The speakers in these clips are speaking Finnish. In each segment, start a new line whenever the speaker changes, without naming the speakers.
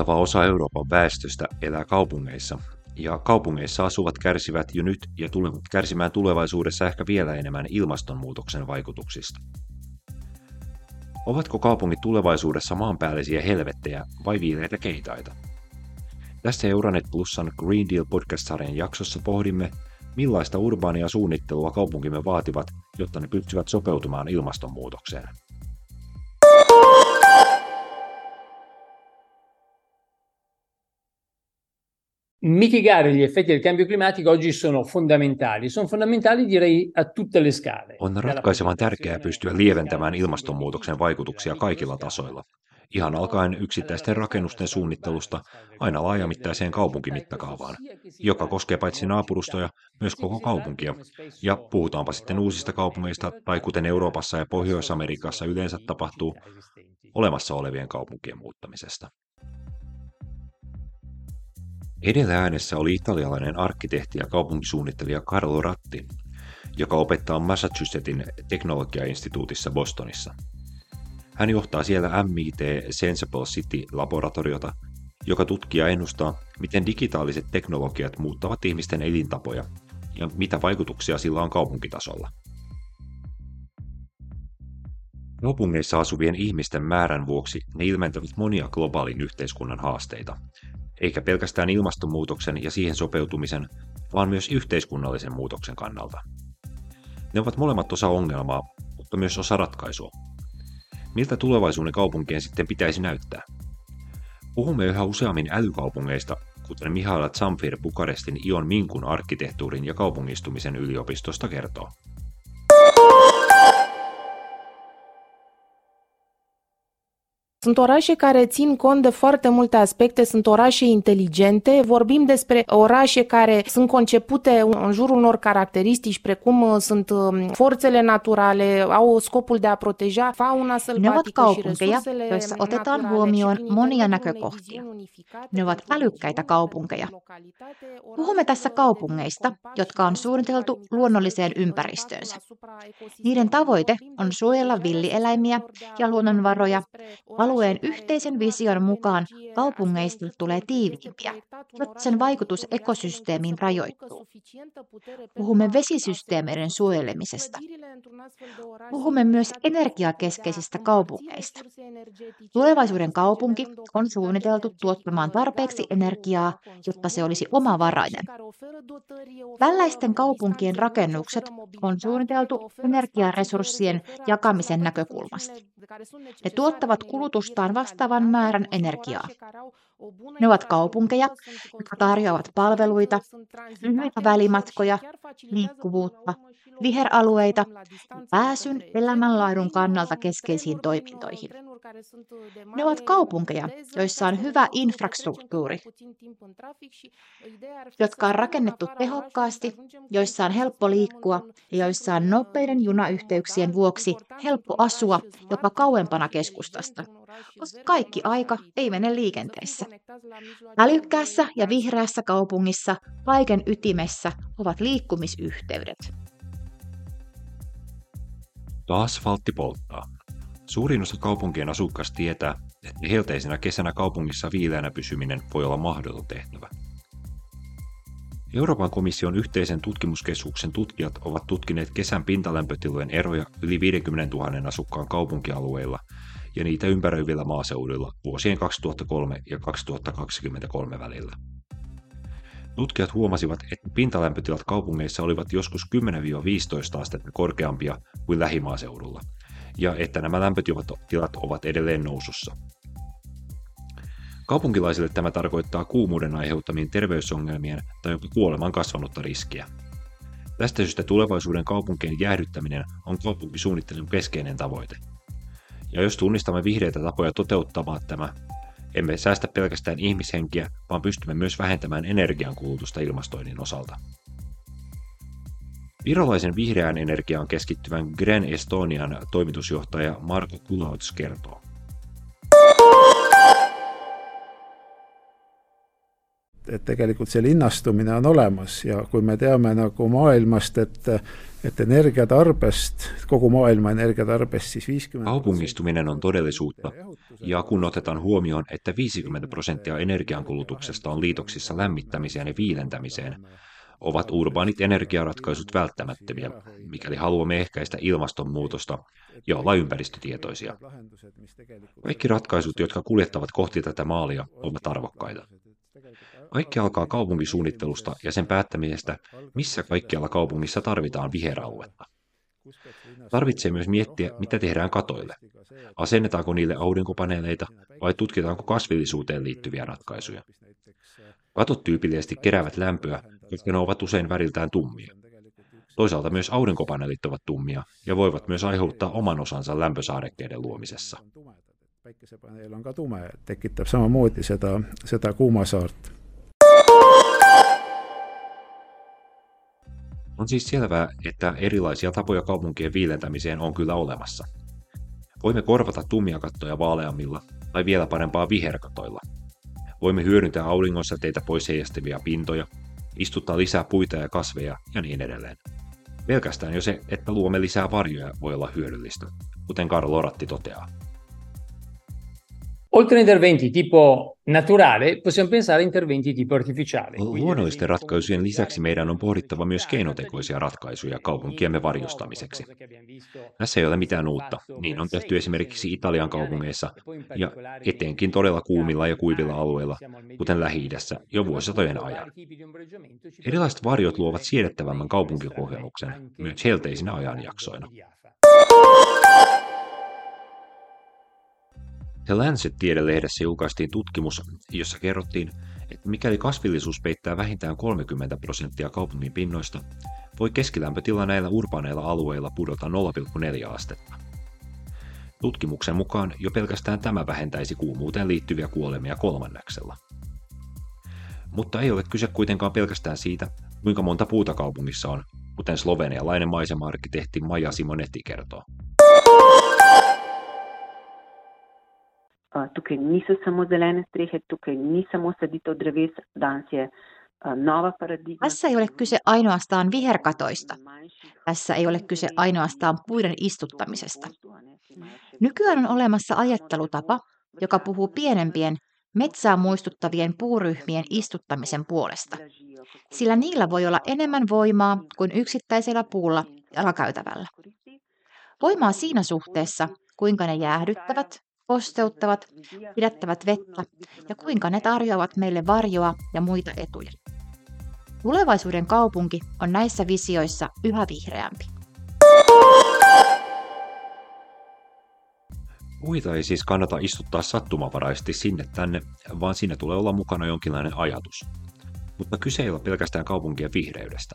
Huomattava osa Euroopan väestöstä elää kaupungeissa, ja kaupungeissa asuvat kärsivät jo nyt ja tulevat kärsimään tulevaisuudessa ehkä vielä enemmän ilmastonmuutoksen vaikutuksista. Ovatko kaupungit tulevaisuudessa maanpäällisiä helvettejä vai viileitä keitaita? Tässä Euronet Plusan Green Deal podcast-sarjan jaksossa pohdimme, millaista urbaania suunnittelua kaupunkimme vaativat, jotta ne pystyvät sopeutumaan ilmastonmuutokseen.
Mitigare gli effetti del cambio climatico oggi sono fondamentali. Sono fondamentali direi a tutte le scale.
On ratkaisevan tärkeää pystyä lieventämään ilmastonmuutoksen vaikutuksia kaikilla tasoilla. Ihan alkaen yksittäisten rakennusten suunnittelusta aina laajamittaiseen kaupunkimittakaavaan, joka koskee paitsi naapurustoja, myös koko kaupunkia. Ja puhutaanpa sitten uusista kaupungeista, tai kuten Euroopassa ja Pohjois-Amerikassa yleensä tapahtuu, olemassa olevien kaupunkien muuttamisesta. Edellä äänessä oli italialainen arkkitehti ja kaupunkisuunnittelija Carlo Ratti, joka opettaa Massachusettsin teknologiainstituutissa Bostonissa. Hän johtaa siellä MIT Sensible City-laboratoriota, joka tutkii ja ennustaa, miten digitaaliset teknologiat muuttavat ihmisten elintapoja ja mitä vaikutuksia sillä on kaupunkitasolla. Kaupungeissa asuvien ihmisten määrän vuoksi ne ilmentävät monia globaalin yhteiskunnan haasteita, eikä pelkästään ilmastonmuutoksen ja siihen sopeutumisen, vaan myös yhteiskunnallisen muutoksen kannalta. Ne ovat molemmat osa ongelmaa, mutta myös osa ratkaisua. Miltä tulevaisuuden kaupunkien sitten pitäisi näyttää? Puhumme yhä useammin älykaupungeista, kuten Mihaila Zamfir Bukarestin Ion Minkun arkkitehtuurin ja kaupungistumisen yliopistosta kertoo.
Sunt orașe care țin cont de foarte multe aspecte, sunt orașe inteligente, vorbim despre orașe care sunt concepute în jurul unor caracteristici precum uh, sunt um, forțele naturale, au scopul de a proteja fauna sălbatică și resursele joissa otetaan huomioon monia näkökohtia. Ne ovat älykkäitä kaupunkeja. Puhumme tässä kaupungeista, jotka on suunniteltu luonnolliseen ympäristöönsä. Niiden tavoite on suojella villieläimiä ja luonnonvaroja, Alueen yhteisen vision mukaan kaupungeista tulee tiiviimpiä, jotta sen vaikutus ekosysteemiin rajoittuu. Puhumme vesisysteemeiden suojelemisesta. Puhumme myös energiakeskeisistä kaupungeista. Tulevaisuuden kaupunki on suunniteltu tuottamaan tarpeeksi energiaa, jotta se olisi omavarainen. Tällaisten kaupunkien rakennukset on suunniteltu energiaresurssien jakamisen näkökulmasta. Ne tuottavat kulutustaan vastaavan määrän energiaa. Ne ovat kaupunkeja, jotka tarjoavat palveluita, lyhyitä välimatkoja, liikkuvuutta, viheralueita ja pääsyn elämänlaadun kannalta keskeisiin toimintoihin. Ne ovat kaupunkeja, joissa on hyvä infrastruktuuri, jotka on rakennettu tehokkaasti, joissa on helppo liikkua ja joissa on nopeiden junayhteyksien vuoksi helppo asua jopa kauempana keskustasta koska kaikki aika ei mene liikenteessä. Älykkäässä ja vihreässä kaupungissa kaiken ytimessä ovat liikkumisyhteydet.
Asfaltti polttaa. Suurin osa kaupunkien asukkaista tietää, että helteisenä kesänä kaupungissa viileänä pysyminen voi olla mahdoton tehtävä. Euroopan komission yhteisen tutkimuskeskuksen tutkijat ovat tutkineet kesän pintalämpötilojen eroja yli 50 000 asukkaan kaupunkialueilla ja niitä ympäröivillä maaseuduilla vuosien 2003 ja 2023 välillä. Tutkijat huomasivat, että pintalämpötilat kaupungeissa olivat joskus 10-15 astetta korkeampia kuin lähimaaseudulla, ja että nämä lämpötilat ovat edelleen nousussa. Kaupunkilaisille tämä tarkoittaa kuumuuden aiheuttamien terveysongelmien tai jopa kuoleman kasvanutta riskiä. Tästä syystä tulevaisuuden kaupunkien jäähdyttäminen on kaupunkisuunnittelun keskeinen tavoite – ja jos tunnistamme vihreitä tapoja toteuttamaan tämä, emme säästä pelkästään ihmishenkiä, vaan pystymme myös vähentämään energiankulutusta ilmastoinnin osalta. Virolaisen vihreään energiaan keskittyvän Gren Estonian toimitusjohtaja Marko Kulauts kertoo.
Et tegelikult see linnastumine on olemas ja kui me teame nagu maailmast, et et energiatarbest, kogu maailma energiatarbest siis viiskümmend
Kaupungistuminen on todellisuutta, ja kun otetaan huomioon, että 50 prosenttia energiankulutuksesta on liitoksissa lämmittämiseen ja viilentämiseen, ovat urbaanit energiaratkaisut välttämättömiä, mikäli haluamme ehkäistä ilmastonmuutosta ja olla ympäristötietoisia. Kaikki ratkaisut, jotka kuljettavat kohti tätä maalia, ovat arvokkaita. Kaikki alkaa kaupunkisuunnittelusta ja sen päättämisestä, missä kaikkialla kaupungissa tarvitaan viheraluetta. Tarvitsee myös miettiä, mitä tehdään katoille. Asennetaanko niille aurinkopaneeleita vai tutkitaanko kasvillisuuteen liittyviä ratkaisuja? Katot tyypillisesti keräävät lämpöä, koska ne ovat usein väriltään tummia. Toisaalta myös aurinkopaneelit ovat tummia ja voivat myös aiheuttaa oman osansa lämpösaarekkeiden luomisessa.
päikesepaneel on ka tume, tekitab samamoodi seda, seda kuumasaart
On siis selvää, että erilaisia tapoja kaupunkien viilentämiseen on kyllä olemassa. Voimme korvata tummia kattoja vaaleammilla tai vielä parempaa viherkatoilla. Voimme hyödyntää auringonsäteitä pois heijastavia pintoja, istuttaa lisää puita ja kasveja ja niin edelleen. Pelkästään jo se, että luomme lisää varjoja voi olla hyödyllistä, kuten Karl Loratti toteaa.
Oltre a interventi tipo naturale, possiamo pensare a interventi tipo artificiale.
Luonnollisten ratkaisujen lisäksi meidän on pohdittava myös keinotekoisia ratkaisuja kaupunkiemme varjostamiseksi. Tässä ei ole mitään uutta. Niin on tehty esimerkiksi Italian kaupungeissa ja etenkin todella kuumilla ja kuivilla alueilla, kuten Lähi-idässä, jo vuosisatojen ajan. Erilaiset varjot luovat siedettävämmän kaupunkikokemuksen myös helteisinä ajanjaksoina. The Lancet-tiedelehdessä julkaistiin tutkimus, jossa kerrottiin, että mikäli kasvillisuus peittää vähintään 30 prosenttia kaupungin pinnoista, voi keskilämpötila näillä urbaaneilla alueilla pudota 0,4 astetta. Tutkimuksen mukaan jo pelkästään tämä vähentäisi kuumuuteen liittyviä kuolemia kolmanneksella. Mutta ei ole kyse kuitenkaan pelkästään siitä, kuinka monta puuta kaupungissa on, kuten slovenialainen maisema-arkkitehti Maja Simonetti kertoo.
Tukaj niso samo zelene strehe, tukaj ni samo saditev dreves, danes je nova paradigma.
Tässä ei ole kyse ainoastaan viherkatoista. Tässä ei ole kyse ainoastaan puiden istuttamisesta. Nykyään on olemassa ajattelutapa, joka puhuu pienempien, metsää muistuttavien puuryhmien istuttamisen puolesta, sillä niillä voi olla enemmän voimaa kuin yksittäisellä puulla jalkakäytävällä. Voimaa siinä suhteessa, kuinka ne jäähdyttävät, kosteuttavat, pidättävät vettä ja kuinka ne tarjoavat meille varjoa ja muita etuja. Tulevaisuuden kaupunki on näissä visioissa yhä vihreämpi.
Puita ei siis kannata istuttaa sattumavaraisesti sinne tänne, vaan siinä tulee olla mukana jonkinlainen ajatus. Mutta kyse ei ole pelkästään kaupunkien vihreydestä.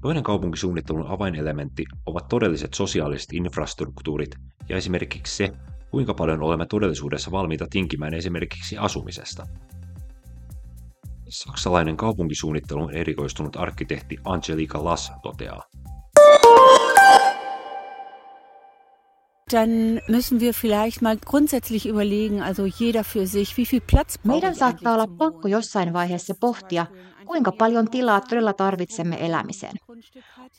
Toinen kaupunkisuunnittelun avainelementti ovat todelliset sosiaaliset infrastruktuurit ja esimerkiksi se, kuinka paljon olemme todellisuudessa valmiita tinkimään esimerkiksi asumisesta. Saksalainen kaupunkisuunnittelun erikoistunut arkkitehti Angelika Lass toteaa.
Dann müssen wir vielleicht mal grundsätzlich überlegen, also jeder für sich, wie viel Platz
Meidän saattaa olla pakko jossain vaiheessa pohtia, kuinka paljon tilaa todella tarvitsemme elämiseen.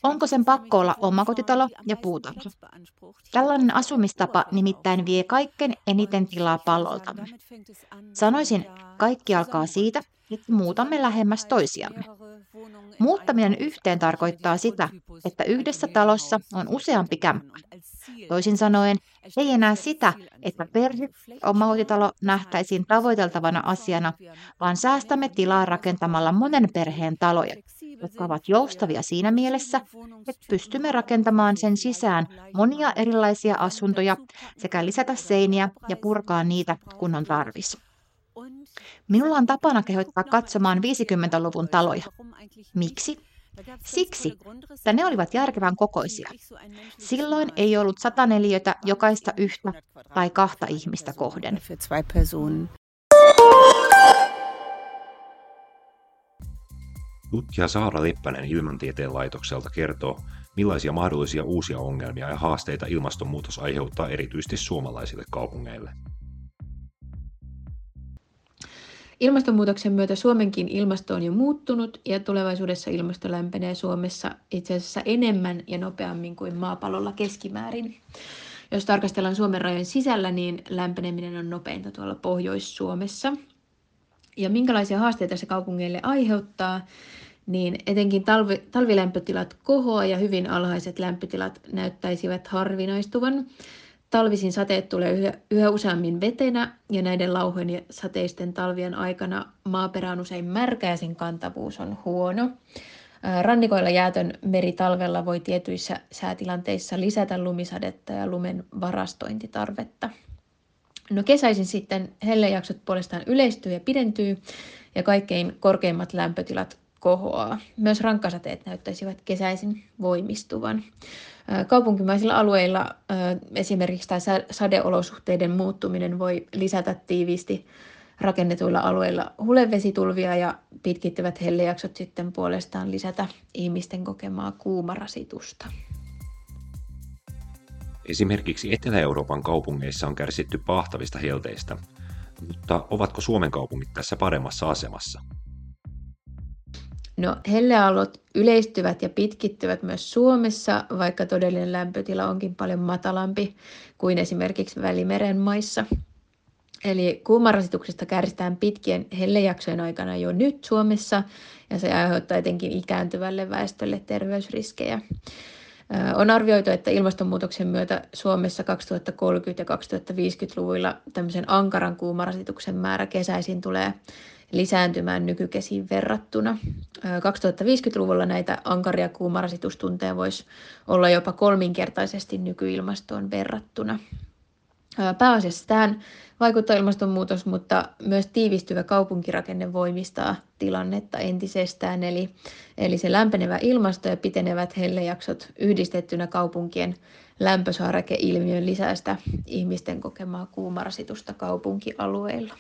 Onko sen pakko olla omakotitalo ja puutalo? Tällainen asumistapa nimittäin vie kaikkein eniten tilaa palloltamme. Sanoisin, kaikki alkaa siitä, että muutamme lähemmäs toisiamme. Muuttaminen yhteen tarkoittaa sitä, että yhdessä talossa on useampi kämppä. Toisin sanoen, ei enää sitä, että perhe omakotitalo nähtäisiin tavoiteltavana asiana, vaan säästämme tilaa rakentamalla monen perheen taloja, jotka ovat joustavia siinä mielessä, että pystymme rakentamaan sen sisään monia erilaisia asuntoja sekä lisätä seiniä ja purkaa niitä, kun on tarvis. Minulla on tapana kehottaa katsomaan 50-luvun taloja. Miksi? Siksi, että ne olivat järkevän kokoisia. Silloin ei ollut sata neliötä jokaista yhtä tai kahta ihmistä kohden.
Tutkija Saara Leppänen Ilmantieteen laitokselta kertoo, millaisia mahdollisia uusia ongelmia ja haasteita ilmastonmuutos aiheuttaa erityisesti suomalaisille kaupungeille.
Ilmastonmuutoksen myötä Suomenkin ilmasto on jo muuttunut ja tulevaisuudessa ilmasto lämpenee Suomessa itse asiassa enemmän ja nopeammin kuin maapallolla keskimäärin. Jos tarkastellaan Suomen rajojen sisällä, niin lämpeneminen on nopeinta tuolla Pohjois-Suomessa. Ja minkälaisia haasteita se kaupungeille aiheuttaa, niin etenkin talvi, talvilämpötilat kohoa ja hyvin alhaiset lämpötilat näyttäisivät harvinaistuvan. Talvisin sateet tulee yhä, yhä useammin vetenä ja näiden lauhojen ja sateisten talvien aikana maaperä on usein märkä ja sen kantavuus on huono. Rannikoilla jäätön meri talvella voi tietyissä säätilanteissa lisätä lumisadetta ja lumen varastointitarvetta. No kesäisin sitten hellejaksot puolestaan yleistyy ja pidentyy ja kaikkein korkeimmat lämpötilat kohoaa. Myös rankkasateet näyttäisivät kesäisin voimistuvan. Kaupunkimaisilla alueilla esimerkiksi tämä sadeolosuhteiden muuttuminen voi lisätä tiiviisti rakennetuilla alueilla hulevesitulvia ja pitkittyvät hellejaksot sitten puolestaan lisätä ihmisten kokemaa kuumarasitusta.
Esimerkiksi Etelä-Euroopan kaupungeissa on kärsitty pahtavista helteistä, mutta ovatko Suomen kaupungit tässä paremmassa asemassa?
No, helleaallot yleistyvät ja pitkittyvät myös Suomessa, vaikka todellinen lämpötila onkin paljon matalampi kuin esimerkiksi Välimeren maissa. Eli kuumarasituksesta kärsitään pitkien hellejaksojen aikana jo nyt Suomessa, ja se aiheuttaa etenkin ikääntyvälle väestölle terveysriskejä. On arvioitu, että ilmastonmuutoksen myötä Suomessa 2030- ja 2050-luvuilla tämmöisen ankaran kuumarasituksen määrä kesäisin tulee lisääntymään nykykesiin verrattuna. 2050-luvulla näitä ankaria kuumarasitustunteja voisi olla jopa kolminkertaisesti nykyilmastoon verrattuna. Pääasiassa tähän vaikuttaa ilmastonmuutos, mutta myös tiivistyvä kaupunkirakenne voimistaa tilannetta entisestään. Eli, eli se lämpenevä ilmasto ja pitenevät hellejaksot yhdistettynä kaupunkien lämpösaarekeilmiön lisää sitä ihmisten kokemaa kuumarasitusta kaupunkialueilla.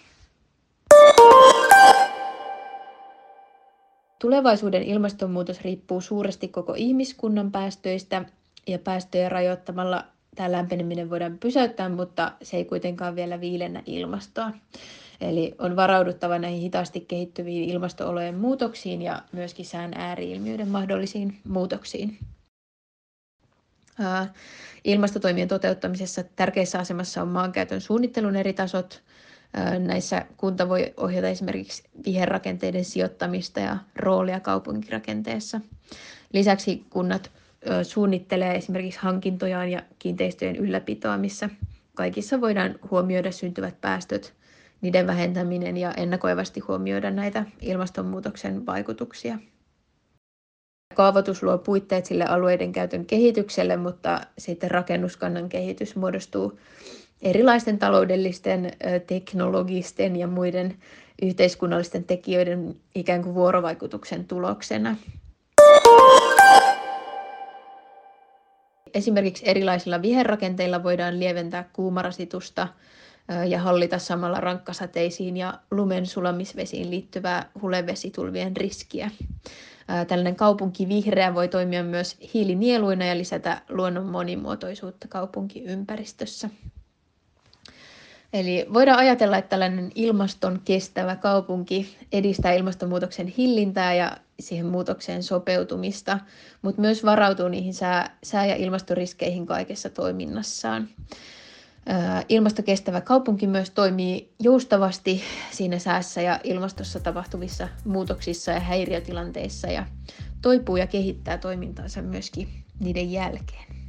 Tulevaisuuden ilmastonmuutos riippuu suuresti koko ihmiskunnan päästöistä ja päästöjä rajoittamalla tämä lämpeneminen voidaan pysäyttää, mutta se ei kuitenkaan vielä viilennä ilmastoa. Eli on varauduttava näihin hitaasti kehittyviin ilmastoolojen muutoksiin ja myöskin sään ääriilmiöiden mahdollisiin muutoksiin. Ilmastotoimien toteuttamisessa tärkeissä asemassa on maankäytön suunnittelun eri tasot. Näissä kunta voi ohjata esimerkiksi viherrakenteiden sijoittamista ja roolia kaupunkirakenteessa. Lisäksi kunnat suunnittelee esimerkiksi hankintojaan ja kiinteistöjen ylläpitoa, missä kaikissa voidaan huomioida syntyvät päästöt, niiden vähentäminen ja ennakoivasti huomioida näitä ilmastonmuutoksen vaikutuksia. Kaavoitus luo puitteet sille alueiden käytön kehitykselle, mutta sitten rakennuskannan kehitys muodostuu erilaisten taloudellisten, teknologisten ja muiden yhteiskunnallisten tekijöiden ikään kuin vuorovaikutuksen tuloksena. Esimerkiksi erilaisilla viherrakenteilla voidaan lieventää kuumarasitusta ja hallita samalla rankkasateisiin ja lumen sulamisvesiin liittyvää hulevesitulvien riskiä. Tällainen kaupunki vihreä voi toimia myös hiilinieluina ja lisätä luonnon monimuotoisuutta kaupunkiympäristössä. Eli voidaan ajatella, että tällainen ilmaston kestävä kaupunki edistää ilmastonmuutoksen hillintää ja siihen muutokseen sopeutumista, mutta myös varautuu niihin sää, sää- ja ilmastoriskeihin kaikessa toiminnassaan. Ilmastokestävä kaupunki myös toimii joustavasti siinä säässä ja ilmastossa tapahtuvissa muutoksissa ja häiriötilanteissa ja toipuu ja kehittää toimintaansa myöskin niiden jälkeen.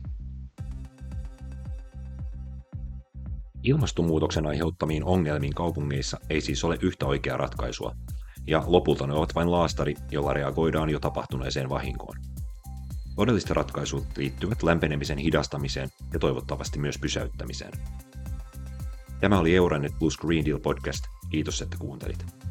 Ilmastonmuutoksen aiheuttamiin ongelmiin kaupungeissa ei siis ole yhtä oikeaa ratkaisua, ja lopulta ne ovat vain laastari, jolla reagoidaan jo tapahtuneeseen vahinkoon. Todelliset ratkaisut liittyvät lämpenemisen hidastamiseen ja toivottavasti myös pysäyttämiseen. Tämä oli Euronet Plus Green Deal podcast. Kiitos, että kuuntelit.